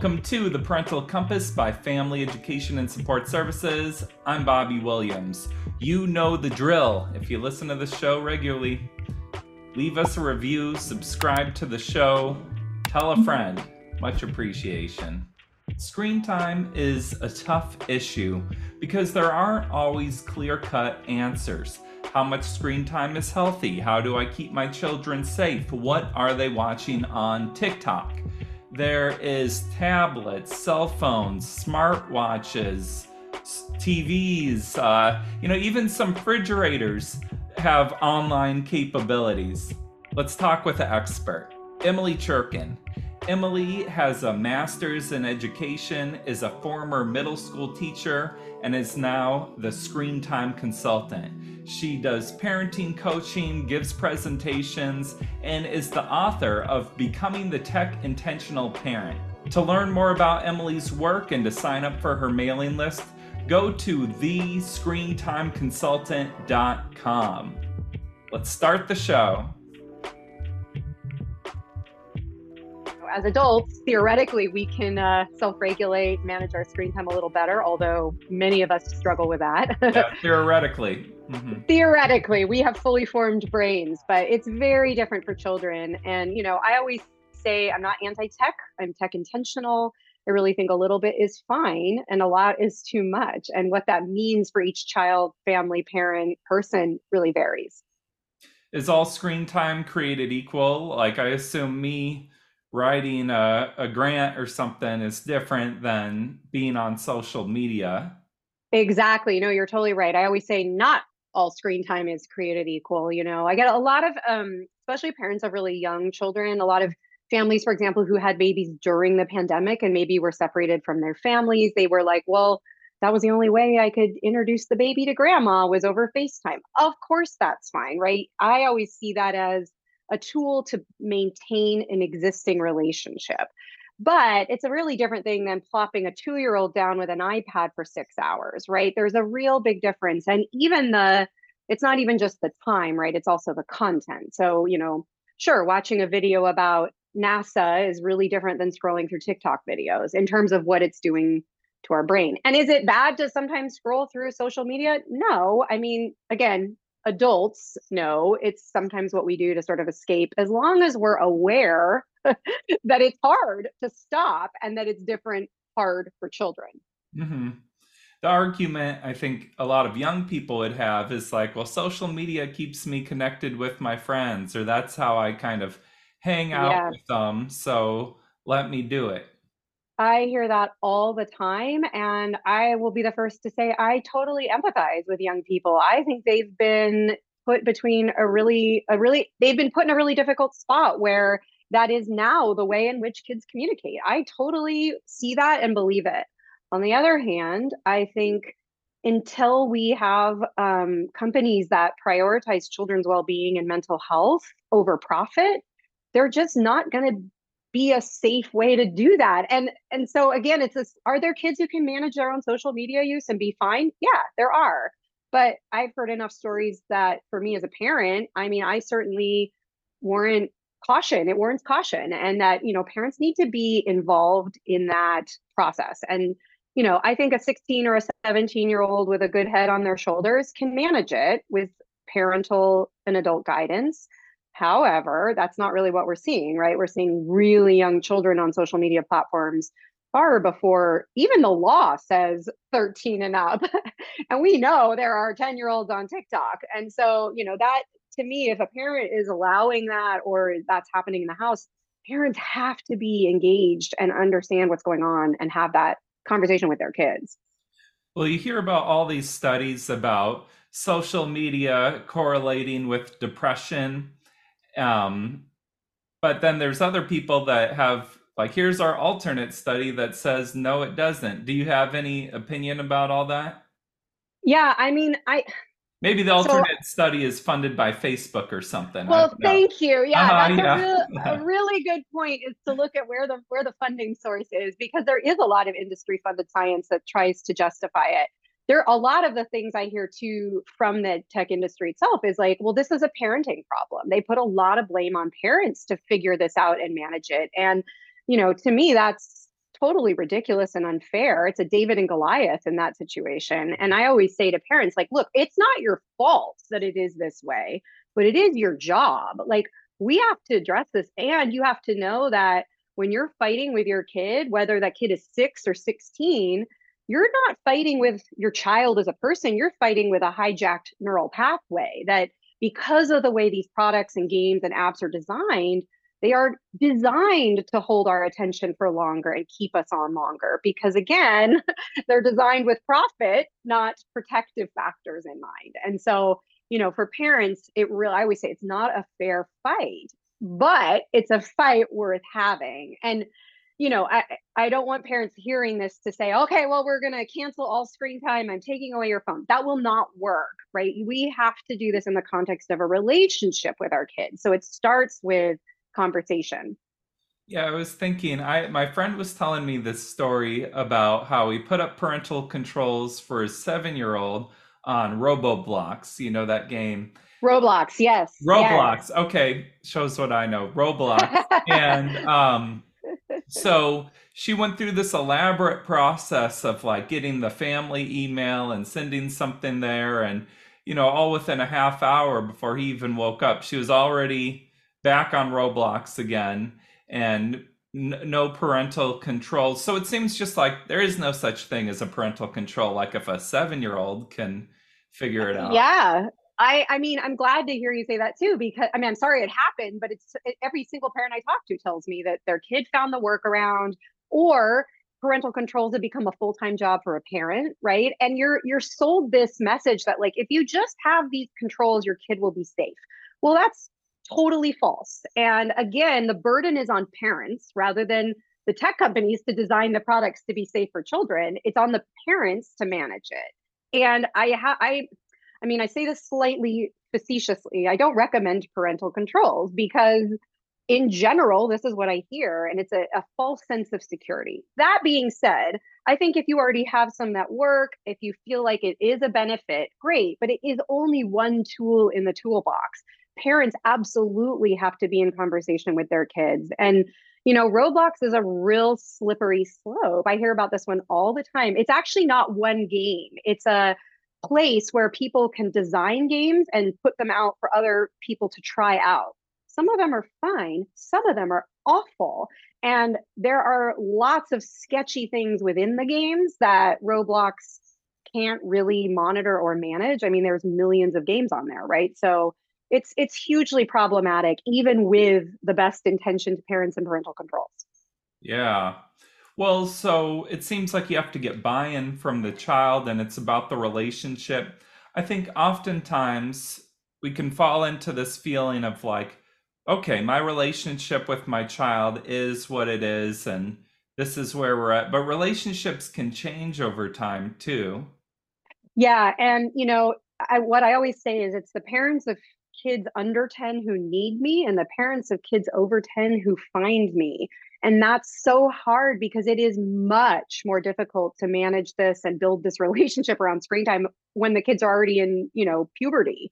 Welcome to the Parental Compass by Family Education and Support Services. I'm Bobby Williams. You know the drill if you listen to the show regularly. Leave us a review, subscribe to the show, tell a friend. Much appreciation. Screen time is a tough issue because there aren't always clear cut answers. How much screen time is healthy? How do I keep my children safe? What are they watching on TikTok? There is tablets, cell phones, smartwatches, TVs, uh, you know, even some refrigerators have online capabilities. Let's talk with the expert, Emily Cherkin. Emily has a master's in education, is a former middle school teacher, and is now the screen time consultant. She does parenting coaching, gives presentations, and is the author of Becoming the Tech Intentional Parent. To learn more about Emily's work and to sign up for her mailing list, go to thescreentimeconsultant.com. Let's start the show. As adults, theoretically, we can uh, self regulate, manage our screen time a little better, although many of us struggle with that. yeah, theoretically. Mm-hmm. Theoretically, we have fully formed brains, but it's very different for children. And, you know, I always say I'm not anti tech, I'm tech intentional. I really think a little bit is fine and a lot is too much. And what that means for each child, family, parent, person really varies. Is all screen time created equal? Like, I assume me writing a, a grant or something is different than being on social media. Exactly. No, you're totally right. I always say not all screen time is created equal. You know, I get a lot of, um, especially parents of really young children, a lot of families, for example, who had babies during the pandemic and maybe were separated from their families. They were like, well, that was the only way I could introduce the baby to grandma was over FaceTime. Of course, that's fine, right? I always see that as a tool to maintain an existing relationship. But it's a really different thing than plopping a two year old down with an iPad for six hours, right? There's a real big difference. And even the, it's not even just the time, right? It's also the content. So, you know, sure, watching a video about NASA is really different than scrolling through TikTok videos in terms of what it's doing to our brain. And is it bad to sometimes scroll through social media? No. I mean, again, adults know it's sometimes what we do to sort of escape as long as we're aware that it's hard to stop and that it's different hard for children mm-hmm. the argument i think a lot of young people would have is like well social media keeps me connected with my friends or that's how i kind of hang out yeah. with them so let me do it I hear that all the time. And I will be the first to say I totally empathize with young people. I think they've been put between a really, a really, they've been put in a really difficult spot where that is now the way in which kids communicate. I totally see that and believe it. On the other hand, I think until we have um, companies that prioritize children's well-being and mental health over profit, they're just not going to be a safe way to do that. And and so again it's this are there kids who can manage their own social media use and be fine? Yeah there are. But i've heard enough stories that for me as a parent i mean i certainly warrant caution. It warrants caution and that you know parents need to be involved in that process. And you know i think a 16 or a 17 year old with a good head on their shoulders can manage it with parental and adult guidance However, that's not really what we're seeing, right? We're seeing really young children on social media platforms far before even the law says 13 and up. and we know there are 10 year olds on TikTok. And so, you know, that to me, if a parent is allowing that or that's happening in the house, parents have to be engaged and understand what's going on and have that conversation with their kids. Well, you hear about all these studies about social media correlating with depression um, but then there's other people that have like here's our alternate study that says no it doesn't do you have any opinion about all that Yeah, I mean, I maybe the alternate so, study is funded by Facebook or something. Well, thank you. Yeah, uh, that's yeah. A, real, a really good point is to look at where the where the funding source is because there is a lot of industry funded science that tries to justify it there are a lot of the things I hear too from the tech industry itself is like, well, this is a parenting problem. They put a lot of blame on parents to figure this out and manage it. And, you know, to me, that's totally ridiculous and unfair. It's a David and Goliath in that situation. And I always say to parents, like, look, it's not your fault that it is this way, but it is your job. Like, we have to address this. And you have to know that when you're fighting with your kid, whether that kid is six or 16, you're not fighting with your child as a person, you're fighting with a hijacked neural pathway that because of the way these products and games and apps are designed, they are designed to hold our attention for longer and keep us on longer because again they're designed with profit not protective factors in mind. And so you know for parents it really i always say it's not a fair fight but it's a fight worth having. And you know, I I don't want parents hearing this to say, okay, well, we're going to cancel all screen time. I'm taking away your phone. That will not work, right? We have to do this in the context of a relationship with our kids. So it starts with conversation. Yeah, I was thinking. I my friend was telling me this story about how he put up parental controls for his seven year old on Roblox. You know that game. Roblox, yes. Roblox. Yes. Okay, shows what I know. Roblox, and um, so she went through this elaborate process of like getting the family email and sending something there and you know all within a half hour before he even woke up she was already back on roblox again and n- no parental control. So it seems just like there is no such thing as a parental control like if a seven year old can figure it out. Yeah I, I mean, I'm glad to hear you say that too, because I mean, I'm sorry it happened, but it's it, every single parent I talk to tells me that their kid found the workaround or parental controls have become a full-time job for a parent, right? And you're you're sold this message that like if you just have these controls, your kid will be safe. Well, that's totally false. And again, the burden is on parents rather than the tech companies to design the products to be safe for children. It's on the parents to manage it. And I ha- I I mean, I say this slightly facetiously. I don't recommend parental controls because, in general, this is what I hear, and it's a, a, false sense of security. That being said, I think if you already have some that work, if you feel like it is a benefit, great, but it is only one tool in the toolbox. Parents absolutely have to be in conversation with their kids. And you know, Roblox is a real slippery slope. I hear about this one all the time. It's actually not one game. It's a place where people can design games and put them out for other people to try out. Some of them are fine, some of them are awful. And there are lots of sketchy things within the games that Roblox can't really monitor or manage. I mean, there's millions of games on there, right? So it's it's hugely problematic, even with the best intentioned parents and parental controls. Yeah, well, so it seems like you have to get buy in from the child and it's about the relationship. I think oftentimes we can fall into this feeling of like, okay, my relationship with my child is what it is and this is where we're at. But relationships can change over time too. Yeah. And, you know, I, what I always say is it's the parents of kids under 10 who need me and the parents of kids over 10 who find me. And that's so hard because it is much more difficult to manage this and build this relationship around screen time when the kids are already in, you know, puberty.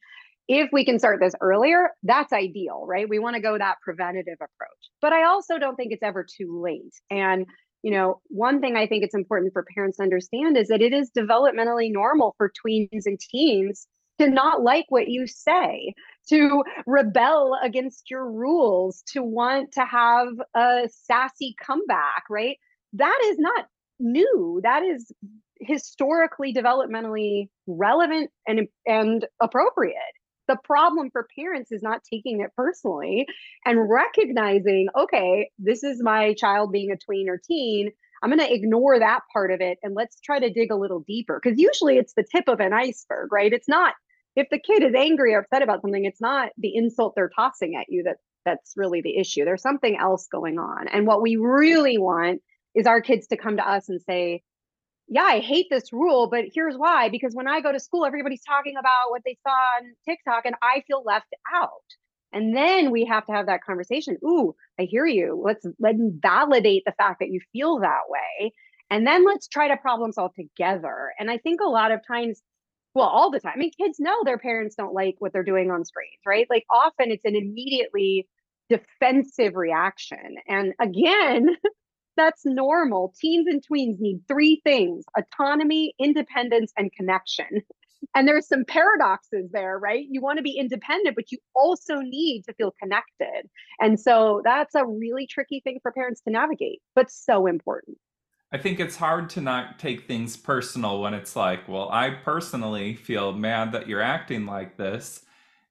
If we can start this earlier, that's ideal, right? We want to go that preventative approach. But I also don't think it's ever too late. And you know, one thing I think it's important for parents to understand is that it is developmentally normal for tweens and teens to not like what you say, to rebel against your rules, to want to have a sassy comeback, right? That is not new. That is historically developmentally relevant and and appropriate. The problem for parents is not taking it personally and recognizing, okay, this is my child being a tween or teen. I'm going to ignore that part of it and let's try to dig a little deeper because usually it's the tip of an iceberg, right? It's not if the kid is angry or upset about something, it's not the insult they're tossing at you that that's really the issue. There's something else going on. And what we really want is our kids to come to us and say, yeah, I hate this rule, but here's why. Because when I go to school, everybody's talking about what they saw on TikTok and I feel left out. And then we have to have that conversation. Ooh, I hear you. Let's let validate the fact that you feel that way. And then let's try to problem solve together. And I think a lot of times, well, all the time, I mean, kids know their parents don't like what they're doing on screens, right? Like often it's an immediately defensive reaction. And again, that's normal. Teens and tweens need three things autonomy, independence, and connection. And there's some paradoxes there, right? You want to be independent, but you also need to feel connected. And so that's a really tricky thing for parents to navigate, but so important. I think it's hard to not take things personal when it's like, well, I personally feel mad that you're acting like this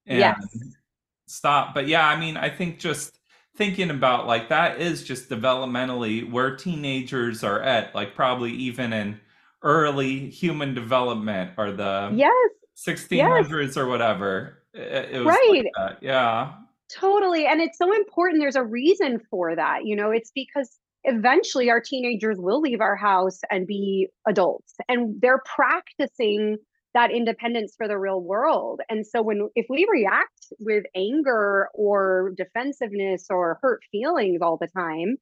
and Yes. stop. But yeah, I mean, I think just thinking about like that is just developmentally where teenagers are at, like probably even in early human development or the Yes. Yes. 1600s or whatever. It, it was like Right. that. Yeah. Totally. And it's so important. There's a reason for that. You know, it's because eventually our teenagers will leave our house and be adults and they're practicing that independence for the real world. And so when if we react with anger or defensiveness or hurt feelings all the time,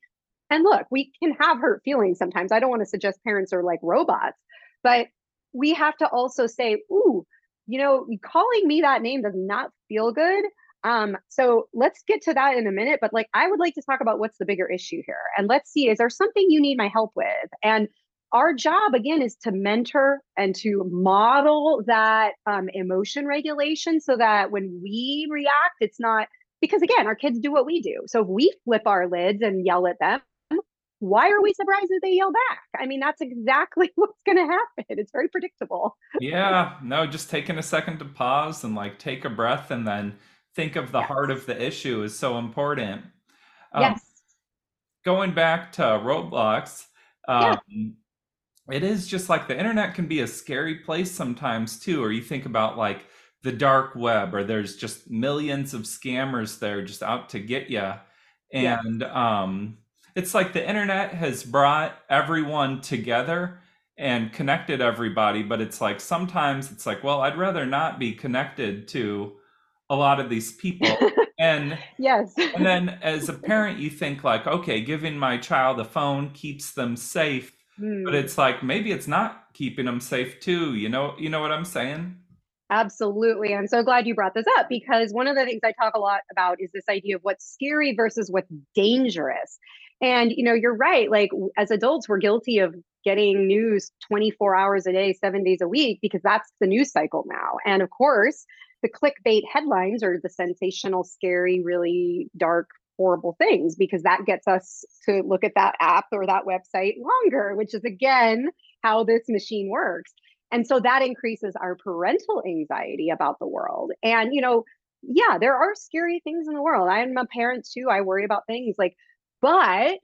and look, we can have hurt feelings sometimes. I don't want to suggest parents are like robots, but we have to also say, ooh, you know, calling me that name does not feel good. Um, so let's get to that in a minute. But like, I would like to talk about what's the bigger issue here. And let's see, is there something you need my help with? And our job again is to mentor and to model that um, emotion regulation so that when we react, it's not because again, our kids do what we do. So if we flip our lids and yell at them, why are we surprised that they yell back? I mean, that's exactly what's going to happen. It's very predictable. Yeah. No, just taking a second to pause and like take a breath and then think of the heart of the issue is so important. Um, Yes. going back to Roblox, Yeah. um, it is just like the internet can be a scary place sometimes too, or you think about like the dark web, or there's just millions of scammers there just out to get you. Yes. And um, it's like the internet has brought everyone together and connected everybody, but it's like sometimes it's like, well, I'd rather not be connected to a lot of these people. And yes. and then as a parent, you think like, okay, giving my child a phone keeps them safe, but Hmm. it's like maybe it's not keeping them safe too. You know, you know what I'm saying? Absolutely. I'm so glad you brought this up because one of the things I talk a lot about is this idea of what's scary versus what's dangerous. And you know, you're right. Like as adults, we're guilty of getting news 24 hours a day, seven days a week, because that's the news cycle now. And of course, the clickbait headlines are the sensational, scary, really dark, horrible things, because that gets us to look at that app or that website longer, which is again how this machine works. And so that increases our parental anxiety about the world. And, you know, yeah, there are scary things in the world. I'm a parent too. I worry about things like, but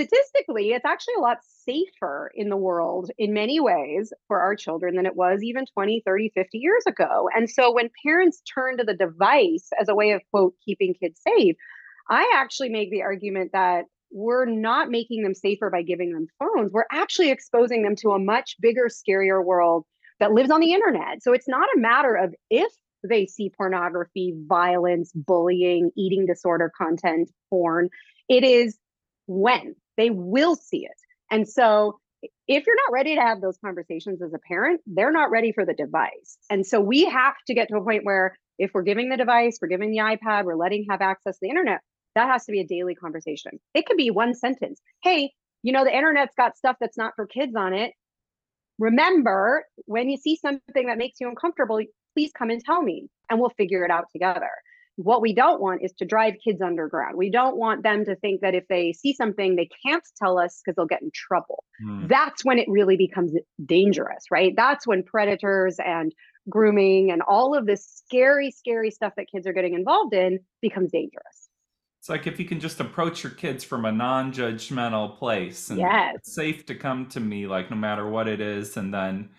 statistically, it's actually a lot safer in the world in many ways for our children than it was even 20, 30, 50 years ago. And so when parents turn to the device as a way of, quote, keeping kids safe, I actually make the argument that we're not making them safer by giving them phones. We're actually exposing them to a much bigger, scarier world that lives on the internet. So it's not a matter of if they see pornography, violence, bullying, eating disorder content, porn. It is when they will see it. And so if you're not ready to have those conversations as a parent, they're not ready for the device. And so we have to get to a point where if we're giving the device, we're giving the iPad, we're letting have access to the internet, that has to be a daily conversation. It could be one sentence. Hey, you know, the internet's got stuff that's not for kids on it. Remember, when you see something that makes you uncomfortable, please come and tell me and we'll figure it out together. What we don't want is to drive kids underground. We don't want them to think that if they see something, they can't tell us because they'll get in trouble. Hmm. That's when it really becomes dangerous, right? That's when predators and grooming and all of this scary, scary stuff that kids are getting involved in becomes dangerous. It's like if you can just approach your kids from a non-judgmental place and Yes. it's safe to come to me like no matter what it is and then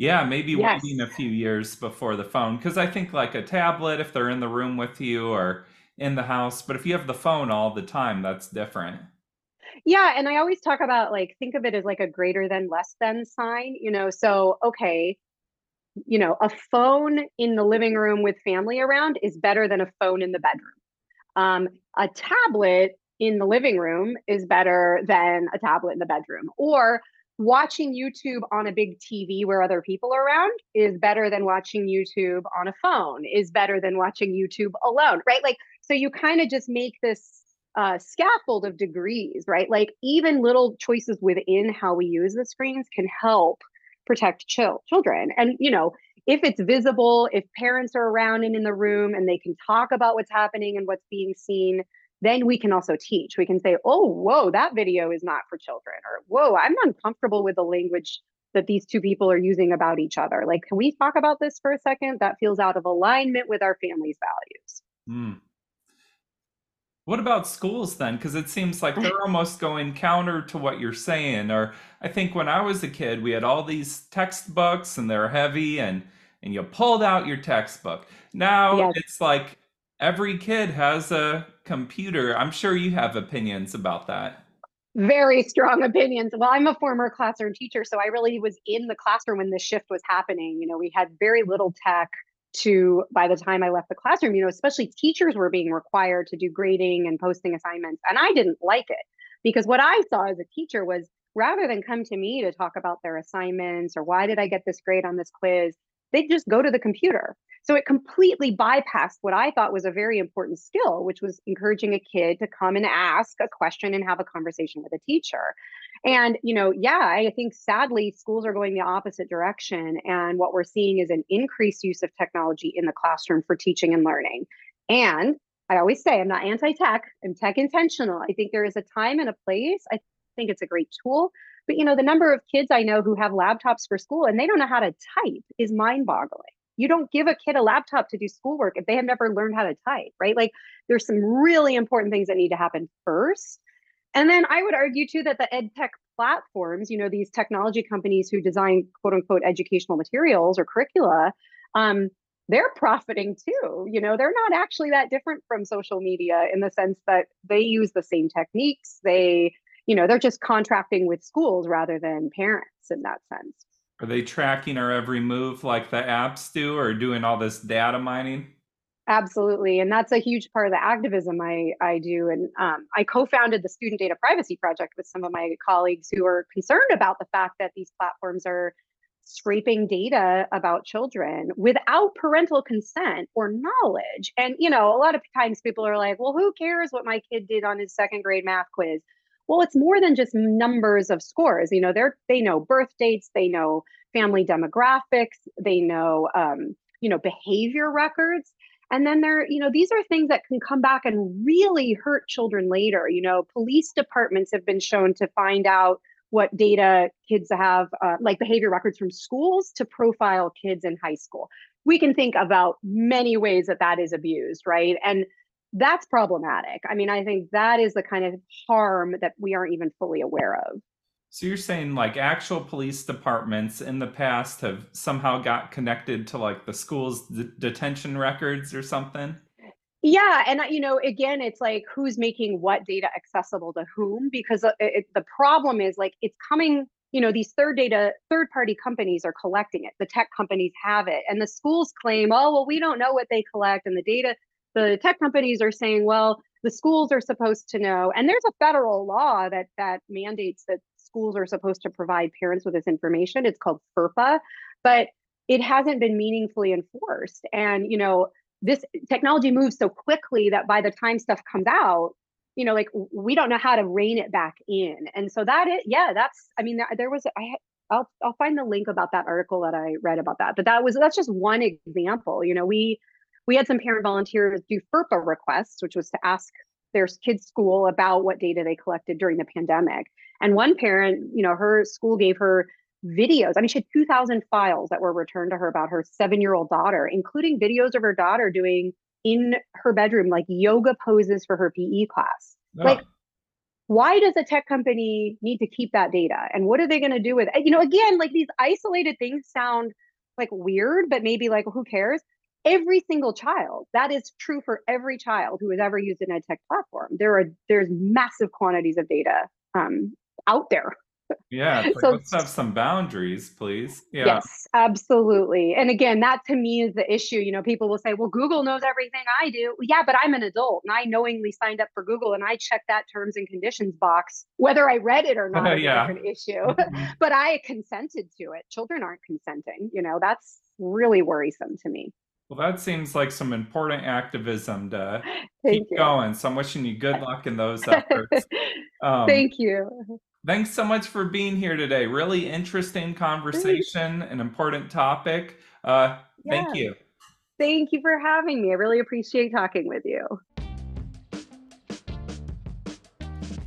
yeah, maybe Yes. waiting a few years before the phone because I think like a tablet if they're in the room with you or in the house, but if you have the phone all the time, that's different. Yeah, and I always talk about like think of it as like a greater than less than sign, you know. So, okay, you know, a phone in the living room with family around is better than a phone in the bedroom. Um, a tablet in the living room is better than a tablet in the bedroom. Or watching YouTube on a big TV where other people are around is better than watching YouTube on a phone, is better than watching YouTube alone, right? Like, so you kind of just make this uh, scaffold of degrees, right? Like, even little choices within how we use the screens can help protect chil- children. And, you know, if it's visible, if parents are around and in the room and they can talk about what's happening and what's being seen, then we can also teach. We can say, oh, whoa, that video is not for children, or whoa, I'm uncomfortable with the language that these two people are using about each other. Like, can we talk about this for a second? That feels out of alignment with our family's values. Mm. What about schools then? Because it seems like they're almost going counter to what you're saying. Or I think when I was a kid, we had all these textbooks and they're heavy and and you pulled out your textbook. Now Yes. it's like every kid has a computer. I'm sure you have opinions about that. Very strong opinions. Well, I'm a former classroom teacher, so I really was in the classroom when this shift was happening. You know, we had very little tech to by the time I left the classroom, you know, especially teachers were being required to do grading and posting assignments. And I didn't like it because what I saw as a teacher was rather than come to me to talk about their assignments or why did I get this grade on this quiz, they'd just go to the computer. So it completely bypassed what I thought was a very important skill, which was encouraging a kid to come and ask a question and have a conversation with a teacher. And, you know, yeah, I think sadly schools are going the opposite direction. And what we're seeing is an increased use of technology in the classroom for teaching and learning. And I always say I'm not anti tech, I'm tech intentional. I think there is a time and a place. I think it's a great tool. But, you know, the number of kids I know who have laptops for school and they don't know how to type is mind boggling you don't give a kid a laptop to do schoolwork if they have never learned how to type, right? Like there's some really important things that need to happen first. And then I would argue too that the ed tech platforms, you know, these technology companies who design quote unquote educational materials or curricula, um, they're profiting too. You know, they're not actually that different from social media in the sense that they use the same techniques. They, you know, they're just contracting with schools rather than parents in that sense. Are they tracking our every move like the apps do or doing all this data mining? Absolutely, and that's a huge part of the activism I I do. And um, I co-founded the Student Data Privacy Project with some of my colleagues who are concerned about the fact that these platforms are scraping data about children without parental consent or knowledge. And you know, a lot of times people are like, "Well, who cares what my kid did on his second grade math quiz?" Well, it's more than just numbers of scores. You know, they're they know birth dates, they know family demographics, they know um, you know behavior records and then there, you know, these are things that can come back and really hurt children later. You know, police departments have been shown to find out what data kids have, uh, like behavior records from schools to profile kids in high school. We can think about many ways that that is abused, right? And that's problematic. I mean, I think that is the kind of harm that we aren't even fully aware of. So you're saying like actual police departments in the past have somehow got connected to like the school's d- detention records or something? Yeah, and you know, again, it's like who's making what data accessible to whom? Because uh, it, the problem is like it's coming. You know, these third data, third party companies are collecting it. The tech companies have it, and the schools claim, oh, well, we don't know what they collect, and the data. The tech companies are saying, well, the schools are supposed to know, and there's a federal law that that mandates that schools are supposed to provide parents with this information. It's called FERPA, but it hasn't been meaningfully enforced. And, you know, this technology moves so quickly that by the time stuff comes out, you know, like we don't know how to rein it back in. And so that is, yeah, that's, I mean, there, there was, I, I'll, I'll find the link about that article that I read about that, but that was, that's just one example. You know, we, we had some parent volunteers do FERPA requests, which was to ask their kids' school about what data they collected during the pandemic. And one parent, you know, her school gave her videos. I mean, she had 2,000 files that were returned to her about her seven year old daughter, including videos of her daughter doing in her bedroom, like yoga poses for her PE class. Oh, Like, why does a tech company need to keep that data? And what are they going to do with it? You know, again, like these isolated things sound like weird, but maybe like, who cares? Every single child, that is true for every child who has ever used an ed tech platform. There are there's massive quantities of data um, out there. Yeah, like, so, let's have some boundaries, please. Yeah. Yes, absolutely. And again, that to me is the issue. You know, people will say, well, Google knows everything I do. Yeah, but I'm an adult and I knowingly signed up for Google and I checked that terms and conditions box, whether I read it or not, yeah. a different issue. Mm-hmm. but I consented to it. Children aren't consenting. You know, that's really worrisome to me. Well, that seems like some important activism to keep you. going. So I'm wishing you good luck in those efforts. Um, Thank you. Thanks so much for being here today. Really interesting conversation, an important topic. Uh, yeah. Thank you. Thank you for having me. I really appreciate talking with you.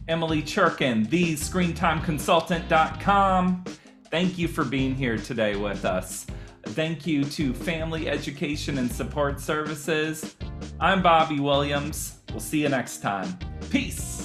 Emily Cherkin, the screentimeconsultant.com. Thank you for being here today with us. Thank you to Family Education and Support Services. I'm Bobby Williams. We'll see you next time. Peace.